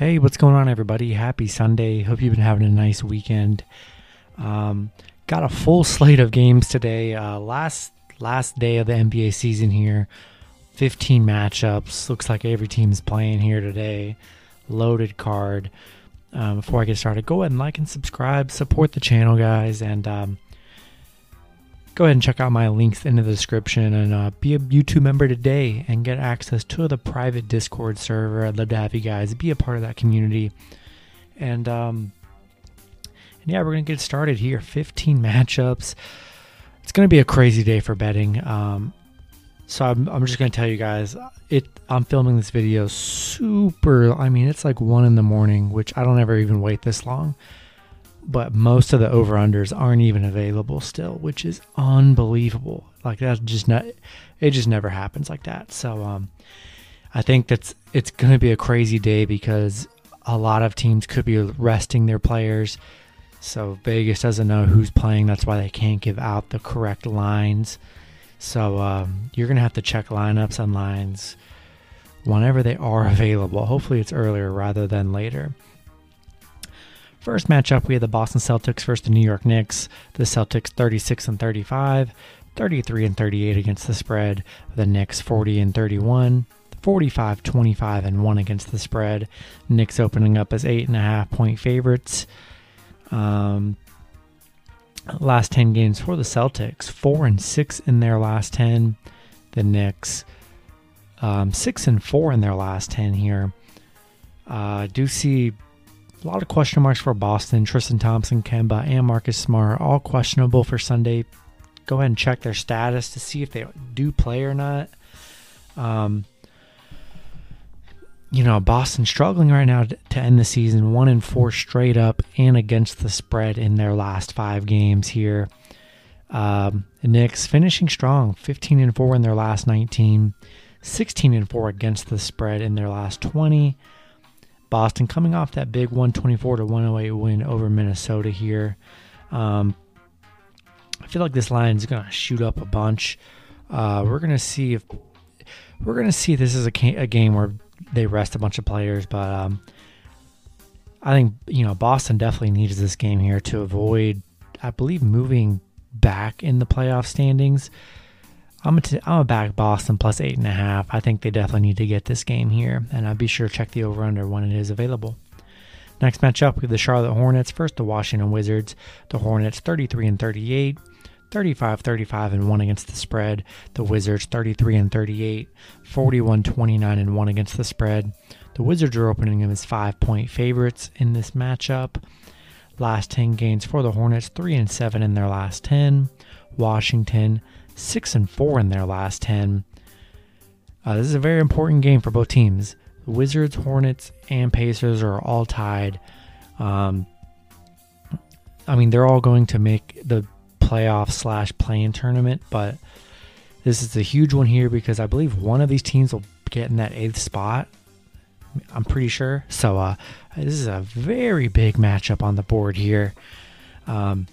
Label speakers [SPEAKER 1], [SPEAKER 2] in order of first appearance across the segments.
[SPEAKER 1] Hey, what's going on, everybody? Happy Sunday. Hope you've been having a nice weekend. Um, got a full slate of games today. Uh, last last day of the NBA season here. 15 matchups. Looks like every team's playing here today. Loaded card. Um, before I get started, go ahead and like and subscribe. Support the channel, guys, and um, go ahead and check out my links in the description and uh, be a YouTube member today and get access to the private Discord server. I'd love to have you guys be a part of that community. And, um, and yeah, we're going to get started here. 15 matchups. It's going to be a crazy day for betting. Um, so I'm, I'm just going to tell you guys it I'm filming this video super I mean it's like 1 in the morning, which I don't ever even wait this long but most of the over unders aren't even available still, which is unbelievable. Like that's just not it just never happens like that. So um I think that's it's going to be a crazy day because a lot of teams could be resting their players. So Vegas doesn't know who's playing. That's why they can't give out the correct lines. So um, you're gonna have to check lineups and lines whenever they are available. Hopefully, it's earlier rather than later. First matchup, we had the Boston Celtics versus the New York Knicks. The Celtics 36 and 35, 33 and 38 against the spread. The Knicks 40 and 31, 45, 25 and 1 against the spread. Knicks opening up as 8.5 point favorites. Um, last 10 games for the Celtics 4 and 6 in their last 10. The Knicks um, 6 and 4 in their last 10 here. Uh, do see a lot of question marks for Boston. Tristan Thompson, Kemba, and Marcus Smart, all questionable for Sunday. Go ahead and check their status to see if they do play or not. Um, you know, Boston struggling right now to end the season, one and four straight up and against the spread in their last five games here. Um, Knicks finishing strong, 15 and four in their last 19, 16 and four against the spread in their last 20. Boston coming off that big 124 to 108 win over Minnesota here. Um, I feel like this line is going to shoot up a bunch. Uh, we're going to see if we're going to see this is a, a, game where they rest a bunch of players, but um, I think you know Boston definitely needs this game here to avoid, I believe, moving back in the playoff standings. I'm gonna, t- I'm gonna back Boston plus eight and a half. I think they definitely need to get this game here, and I'll be sure to check the over under when it is available. Next matchup, we have the Charlotte Hornets first the Washington Wizards. The Hornets 33 and 38, 35 35 and 1 against the spread. The Wizards 33 and 38, 41 29 and 1 against the spread. The Wizards are opening them as 5 point favorites in this matchup. Last 10 games for the Hornets, 3 and 7 in their last 10. Washington six and four in their last ten. Uh, this is a very important game for both teams. The Wizards, Hornets, and Pacers are all tied. Um, I mean, they're all going to make the playoff slash play-in tournament, but this is a huge one here because I believe one of these teams will get in that eighth spot. I'm pretty sure. So uh, this is a very big matchup on the board here. Um,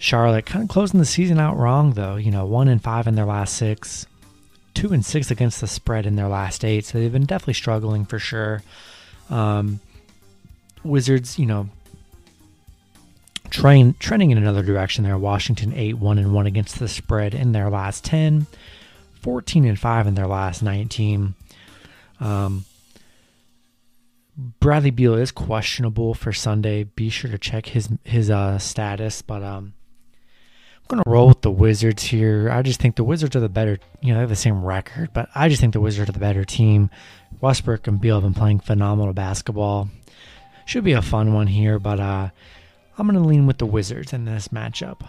[SPEAKER 1] Charlotte kind of closing the season out wrong, though. You know, one and five in their last six, two and six against the spread in their last eight. So they've been definitely struggling for sure. Um, Wizards, you know, train, trending in another direction there. Washington 8 1 and 1 against the spread in their last 10, 14 and 5 in their last 19. Um, Bradley Beal is questionable for Sunday. Be sure to check his his uh, status, but um, going to roll with the Wizards here. I just think the Wizards are the better, you know, they have the same record, but I just think the Wizards are the better team. Westbrook and Beal have been playing phenomenal basketball. Should be a fun one here, but uh, I'm going to lean with the Wizards in this matchup.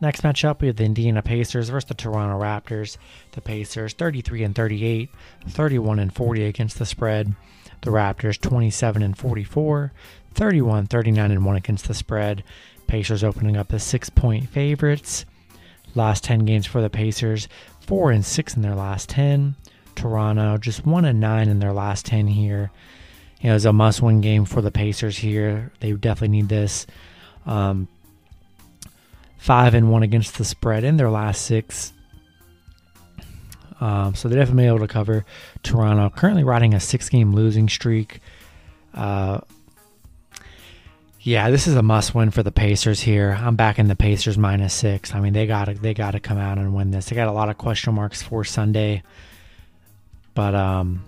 [SPEAKER 1] Next matchup, we have the Indiana Pacers versus the Toronto Raptors. The Pacers 33 and 38, 31 and 40 against the spread. The Raptors 27 and 44, 31, 39 and 1 against the spread. Pacers opening up as six point favorites. Last 10 games for the Pacers, 4 and 6 in their last 10. Toronto just 1 and 9 in their last 10 here. You know, it's a must win game for the Pacers here. They definitely need this. Um, 5 and 1 against the spread in their last 6. Um, so they're definitely able to cover Toronto. Currently riding a six game losing streak. Uh, yeah, this is a must win for the Pacers here. I'm backing the Pacers minus six. I mean, they got to they got to come out and win this. They got a lot of question marks for Sunday, but um,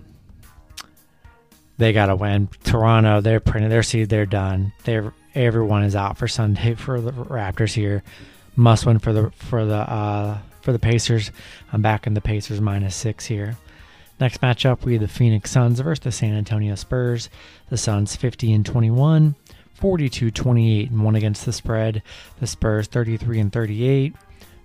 [SPEAKER 1] they got to win. Toronto, they're printing their seed. They're done. They're everyone is out for Sunday for the Raptors here. Must win for the for the uh, for the Pacers. I'm backing the Pacers minus six here. Next matchup, we have the Phoenix Suns versus the San Antonio Spurs. The Suns 50 and 21, 42 28 and 1 against the spread. The Spurs 33 and 38,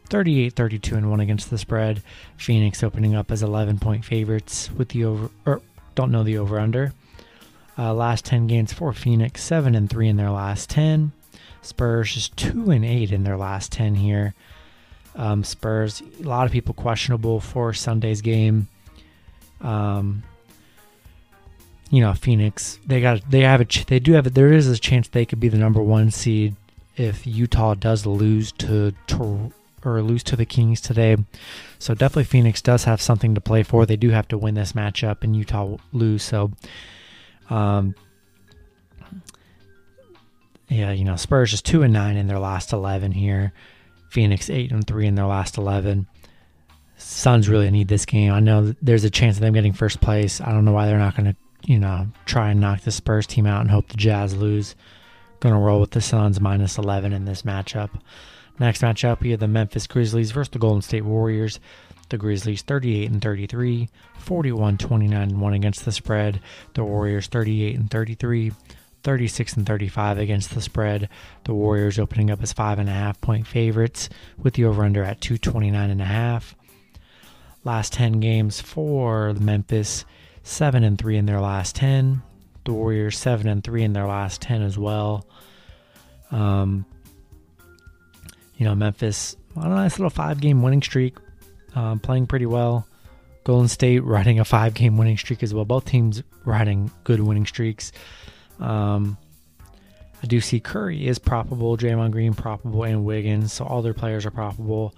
[SPEAKER 1] 38 32 and 1 against the spread. Phoenix opening up as 11 point favorites with the over, or don't know the over under. Uh, last 10 games for Phoenix, 7 and 3 in their last 10. Spurs just 2 and 8 in their last 10 here. Um, Spurs, a lot of people questionable for Sunday's game. Um, you know, Phoenix, they got they have a they do have a, there is a chance they could be the number 1 seed if Utah does lose to, to or lose to the Kings today. So definitely Phoenix does have something to play for. They do have to win this matchup and Utah lose. So um, yeah, you know, Spurs just two and nine in their last eleven here. Phoenix eight and three in their last eleven. Suns really need this game. I know there's a chance of them getting first place. I don't know why they're not going to, you know, try and knock the Spurs team out and hope the Jazz lose. To roll with the Suns minus 11 in this matchup. Next matchup, we have the Memphis Grizzlies versus the Golden State Warriors. The Grizzlies 38 and 33, 41 29 and 1 against the spread. The Warriors 38 and 33, 36 and 35 against the spread. The Warriors opening up as five and a half point favorites with the over under at 229 and a half. Last 10 games for the Memphis, 7 and 3 in their last 10. The Warriors 7 and 3 in their last 10 as well. Um, you know, Memphis on a nice little five game winning streak um, playing pretty well. Golden State riding a five game winning streak as well. Both teams riding good winning streaks. Um, I do see Curry is probable, Draymond Green probable, and Wiggins. So all their players are probable.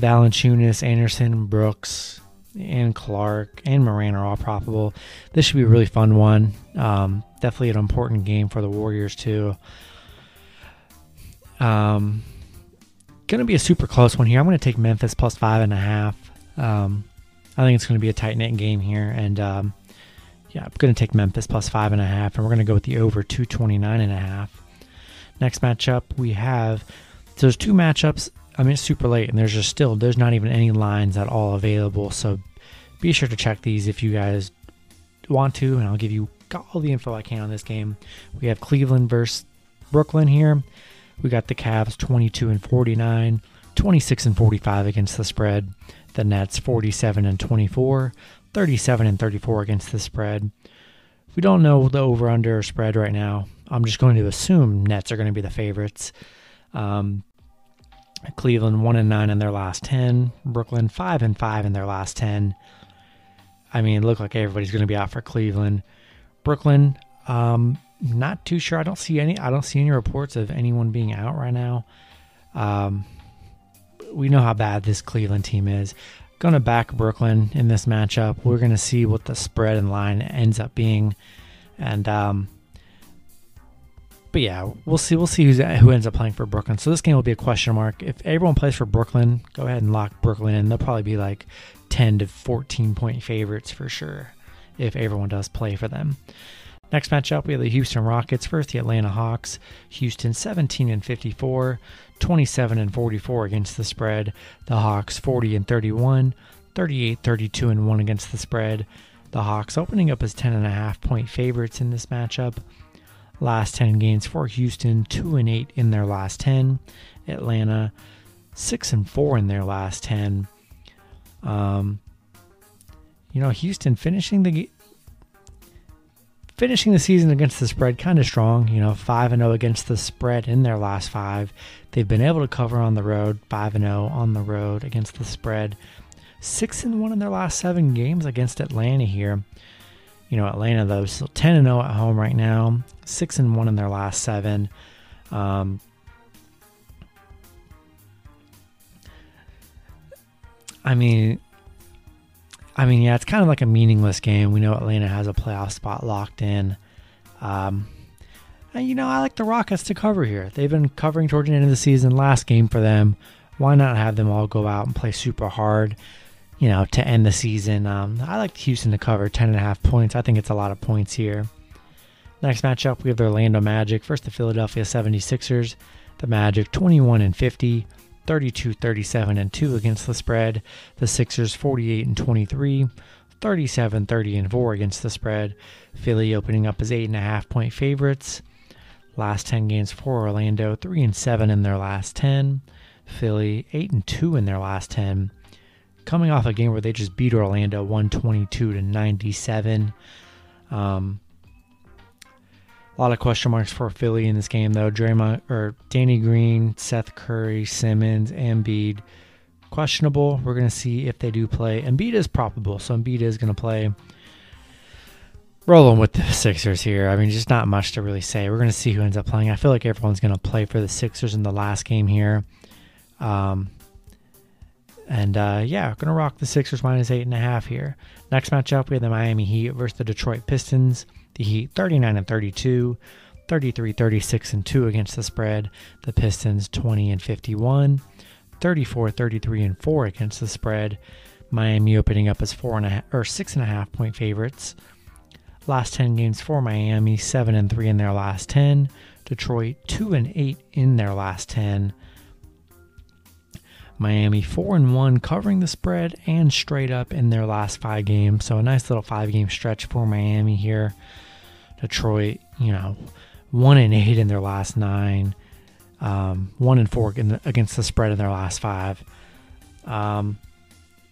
[SPEAKER 1] Valanciunas, Anderson, Brooks, and Clarke and Morant are all probable. This should be a really fun one. Um, definitely an important game for the Warriors too. Um, going to be a super close one here. I'm going to take Memphis plus five and a half. Um, I think it's going to be a tight knit game here, and um, yeah, I'm going to take Memphis plus five and a half, and we're going to go with the over 229 and a half. Next matchup we have. There's two matchups. I mean, it's super late, and there's just still there's not even any lines at all available. So be sure to check these if you guys want to, and I'll give you all the info I can on this game. We have Cleveland versus Brooklyn here. We got the Cavs 22 and 49, 26 and 45 against the spread. The Nets 47 and 24, 37 and 34 against the spread. We don't know the over under spread right now. I'm just going to assume Nets are going to be the favorites. Um, Cleveland 1 and 9 in their last 10, Brooklyn 5 and 5 in their last 10. I mean, it like everybody's going to be out for Cleveland. Brooklyn, um, not too sure. I don't see any. I don't see any reports of anyone being out right now. Um, we know how bad this Cleveland team is. Going to back Brooklyn in this matchup. We're going to see what the spread and line ends up being, and um, but yeah, we'll see. We'll see who's, who ends up playing for Brooklyn. So this game will be a question mark. If everyone plays for Brooklyn, go ahead and lock Brooklyn in. They'll probably be like ten to fourteen point favorites for sure if everyone does play for them. Next matchup, we have the Houston Rockets versus the Atlanta Hawks. Houston 17 and 54, 27 and 44 against the spread. The Hawks 40 and 31, 38, 32 and 1 against the spread. The Hawks opening up as 10 and a half point favorites in this matchup. Last 10 games for Houston, 2 and 8 in their last 10. Atlanta 6 and 4 in their last 10. Um, you know, Houston finishing the finishing the season against the spread kind of strong, you know, 5 and 0 against the spread in their last 5. They've been able to cover on the road, 5 and 0 on the road against the spread. 6 and 1 in their last 7 games against Atlanta here. You know, Atlanta though still 10 and 0 at home right now, 6 and 1 in their last 7. Um, I mean, I mean, yeah, it's kind of like a meaningless game. We know Atlanta has a playoff spot locked in. Um, and, you know, I like the Rockets to cover here. They've been covering towards the end of the season. Last game for them. Why not have them all go out and play super hard, you know, to end the season? Um, I like Houston to cover 10.5 points. I think it's a lot of points here. Next matchup, we have the Orlando Magic versus the Philadelphia 76ers. The Magic 21 and 50, 32 37 and 2 against the spread. The Sixers 48 and 23, 37 30 and 4 against the spread. Philly opening up as 8.5 point favorites. Last 10 games for Orlando, 3 and 7 in their last 10. Philly 8 and 2 in their last 10. Coming off a game where they just beat Orlando 122 to 97. Um, a lot of question marks for Philly in this game, though. Draymond or Danny Green, Seth Curry, Simmons, Embiid, questionable. We're going to see if they do play. Embiid is probable, so Embiid is going to play. Rolling with the Sixers here. I mean, just not much to really say. We're going to see who ends up playing. I feel like everyone's going to play for the Sixers in the last game here. Um, and uh, yeah, to rock the Sixers minus eight and a half here. Next matchup, we have the Miami Heat versus the Detroit Pistons. The Heat 39 and 32, 33 36 and 2 against the spread. The Pistons 20 and 51, 34 33 and 4 against the spread. Miami opening up as four and a half or six and a half point favorites. Last 10 games for Miami, 7 and 3 in their last 10. Detroit 2 and 8 in their last 10. Miami 4 and 1 covering the spread and straight up in their last 5 games. So a nice little 5 game stretch for Miami here. Detroit, you know, 1 and 8 in their last 9. Um, 1 and 4 the, against the spread in their last 5. Um,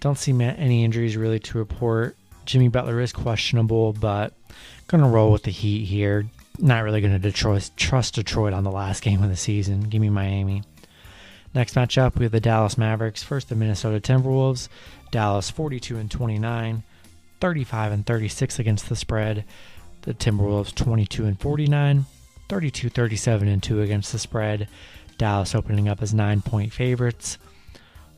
[SPEAKER 1] don't see any injuries really to report. Jimmy Butler is questionable, but gonna roll with the Heat here. Not really gonna Detroit, trust Detroit on the last game of the season. Give me Miami. Next matchup, we have the Dallas Mavericks first the Minnesota Timberwolves. Dallas 42 and 29, 35 and 36 against the spread. The Timberwolves 22 and 49, 32 37 and 2 against the spread. Dallas opening up as 9 point favorites.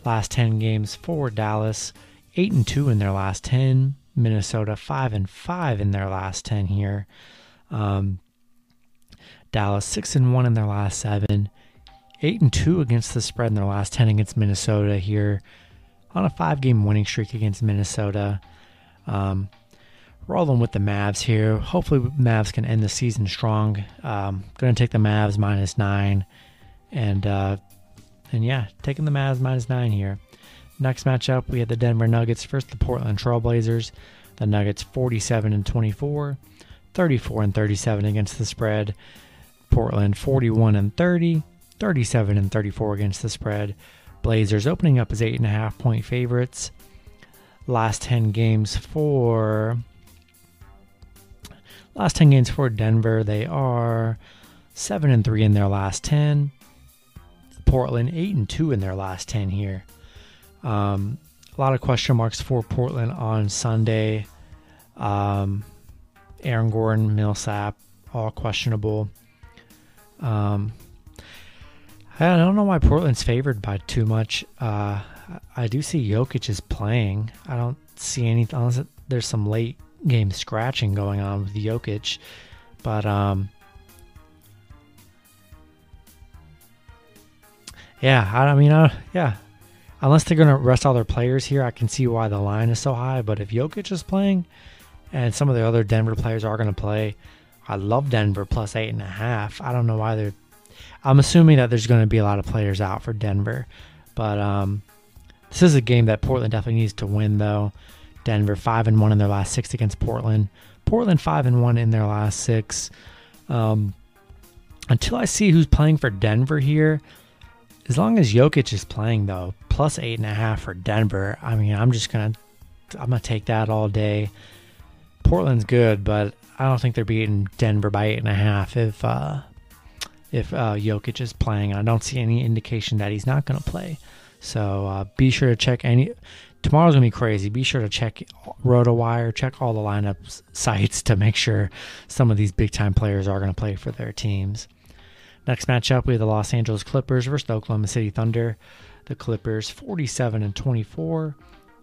[SPEAKER 1] Last 10 games for Dallas, 8 and 2 in their last 10. Minnesota 5 and 5 in their last 10 here. Um, Dallas 6 and 1 in their last 7 eight and two against the spread in their last ten against Minnesota here, on a five-game winning streak against Minnesota. Um, rolling with the Mavs here. Hopefully, Mavs can end the season strong. Um, going to take the Mavs minus nine, and uh, and yeah, taking the Mavs minus nine here. Next matchup, we had the Denver Nuggets versus the Portland Trailblazers. The Nuggets 47 and 24, 34 and 37 against the spread. Portland 41 and 30, 37 and 34 against the spread. Blazers opening up as 8.5 point favorites. Last 10 games for. Last 10 games for Denver, they are 7 and 3 in their last 10. Portland 8 and 2 in their last 10 here. Um, a lot of question marks for Portland on Sunday. Um, Aaron Gordon, Millsap, all questionable. Um, I don't know why Portland's favored by too much. Uh, I do see Jokic is playing. I don't see anything unless there's some late game scratching going on with Jokic, but um, yeah, I, I mean, uh, yeah, unless they're gonna rest all their players here, I can see why the line is so high. But if Jokic is playing, and some of the other Denver players are gonna play, I love Denver plus eight and a half. I don't know why they're I'm assuming that there's going to be a lot of players out for Denver, but um, this is a game that Portland definitely needs to win. Though Denver five and one in their last six against Portland. Portland five and one in their last six. Um, until I see who's playing for Denver here, as long as Jokic is playing though, plus eight and a half for Denver. I mean, I'm just gonna I'm gonna take that all day. Portland's good, but I don't think they're beating Denver by eight and a half if uh, if uh, Jokic is playing. I don't see any indication that he's not going to play. So uh, be sure to check any. Tomorrow's gonna be crazy. Be sure to check RotoWire, check all the lineup sites to make sure some of these big time players are gonna play for their teams. Next matchup, we have the Los Angeles Clippers versus the Oklahoma City Thunder. The Clippers 47 and 24,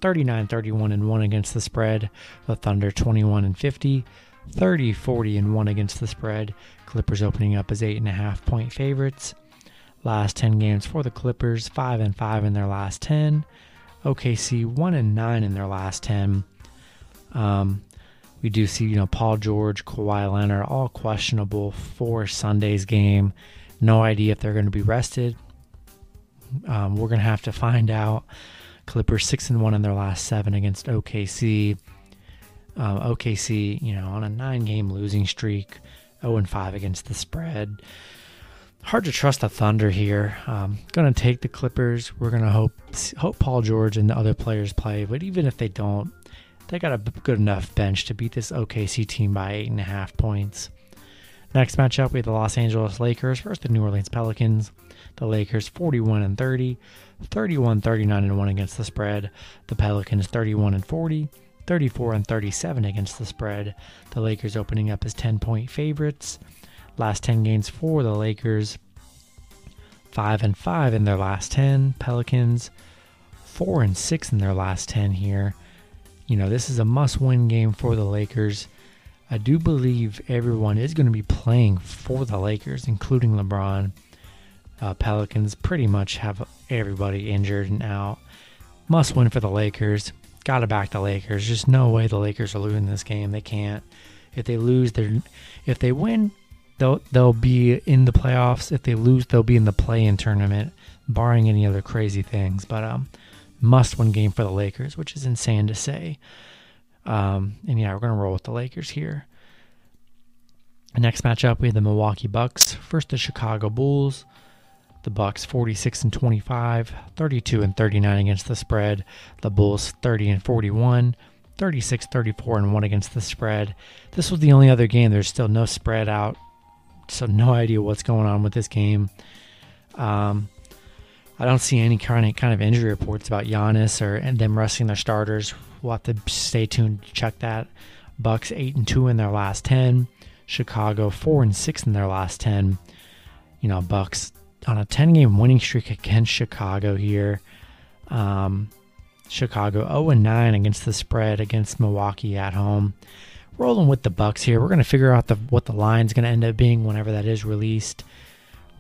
[SPEAKER 1] 39 31 and 1 against the spread. The Thunder 21 and 50, 30, 40, and 1 against the spread. Clippers opening up as 8.5 point favorites. Last 10 games for the Clippers 5 and 5 in their last 10. OKC 1 and 9 in their last 10. Um, we do see, you know, Paul George, Kawhi Leonard, all questionable for Sunday's game. No idea if they're going to be rested. Um, we're going to have to find out. Clippers six and one in their last seven against OKC. Um, OKC, you know, on a nine-game losing streak, 0 and five against the spread. Hard to trust the Thunder here. Um, to take the Clippers. We're to hope hope Paul George and the other players play, but even if they don't, they got a good enough bench to beat this OKC team by eight and a half points. Next matchup, we have the Los Angeles Lakers versus the New Orleans Pelicans. The Lakers 41 and 30, 31 39 and 1 against the spread. The Pelicans 31 and 40, 34 and 37 against the spread. The Lakers opening up as 10 point favorites. Last 10 games for the Lakers 5 and 5 in their last 10. Pelicans 4 and 6 in their last 10 here. You know, this is a must win game for the Lakers. I do believe everyone is going to be playing for the Lakers, including LeBron. Uh, Pelicans pretty much have everybody injured and out. Must win for the Lakers. Got to back the Lakers. Just no way the Lakers are losing this game. They can't. If they lose, they're. If they win, they'll they'll be in the playoffs. If they lose, they'll be in the play-in tournament, barring any other crazy things. But um, must win game for the Lakers, which is insane to say. Um, and yeah, we're to roll with the Lakers here. Next matchup, we have the Milwaukee Bucks versus the Chicago Bulls. The Bucks 46 and 25, 32 and 39 against the spread. The Bulls 30 and 41, 36, 34 and 1 against the spread. This was the only other game. There's still no spread out, so no idea what's going on with this game. Um, I don't see any kind of kind of injury reports about Giannis or and them resting their starters. We'll have to stay tuned to check that. Bucks eight and two in their last ten. Chicago four and six in their last ten. You know, Bucks on a ten game winning streak against Chicago here. Um, Chicago 0 and 9 against the spread against Milwaukee at home. Rolling with the Bucks here. We're going to figure out the what the line's going to end up being whenever that is released.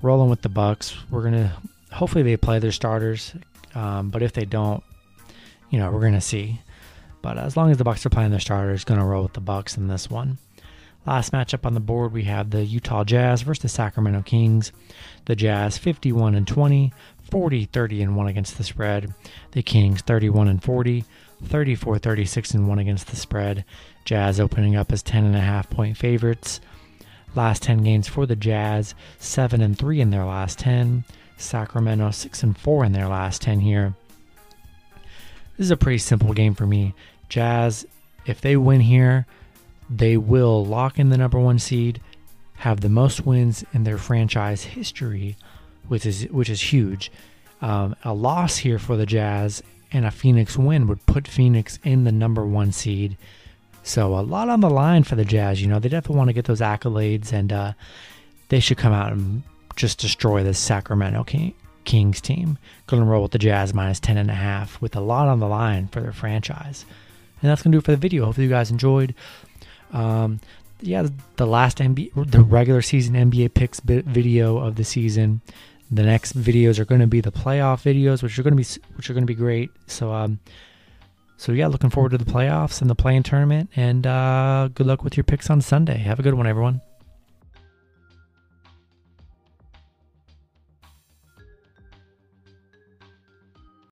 [SPEAKER 1] Rolling with the Bucks. We're going to hopefully they play their starters, um, but if they don't, you know we're gonna see. But as long as the Bucks are playing their starters, gonna roll with the Bucks in this one. Last matchup on the board, we have the Utah Jazz versus the Sacramento Kings. The Jazz 51 and 20, 40, 30 and 1 against the spread. The Kings 31 and 40, 34, 36 and 1 against the spread. Jazz opening up as 10 and a half point favorites. Last 10 games for the Jazz, 7 and 3 in their last 10. Sacramento 6 and 4 in their last 10 here. This is a pretty simple game for me. Jazz, if they win here, they will lock in the number 1 seed, have the most wins in their franchise history, which is which is huge. Um, a loss here for the Jazz and a Phoenix win would put Phoenix in the number 1 seed. So a lot on the line for the Jazz. You know, they definitely want to get those accolades, and uh, they should come out and just destroy this Sacramento King, Kings team. Going to roll with the Jazz minus 10.5 with a lot on the line for their franchise. And that's going to do it for the video. Hopefully, you guys enjoyed. Um, yeah, the last NBA, the regular season NBA picks video of the season. The next videos are going to be the playoff videos, which are going to be which are going to be great. So, um, so yeah, looking forward to the playoffs and the play-in tournament. And uh, good luck with your picks on Sunday. Have a good one, everyone.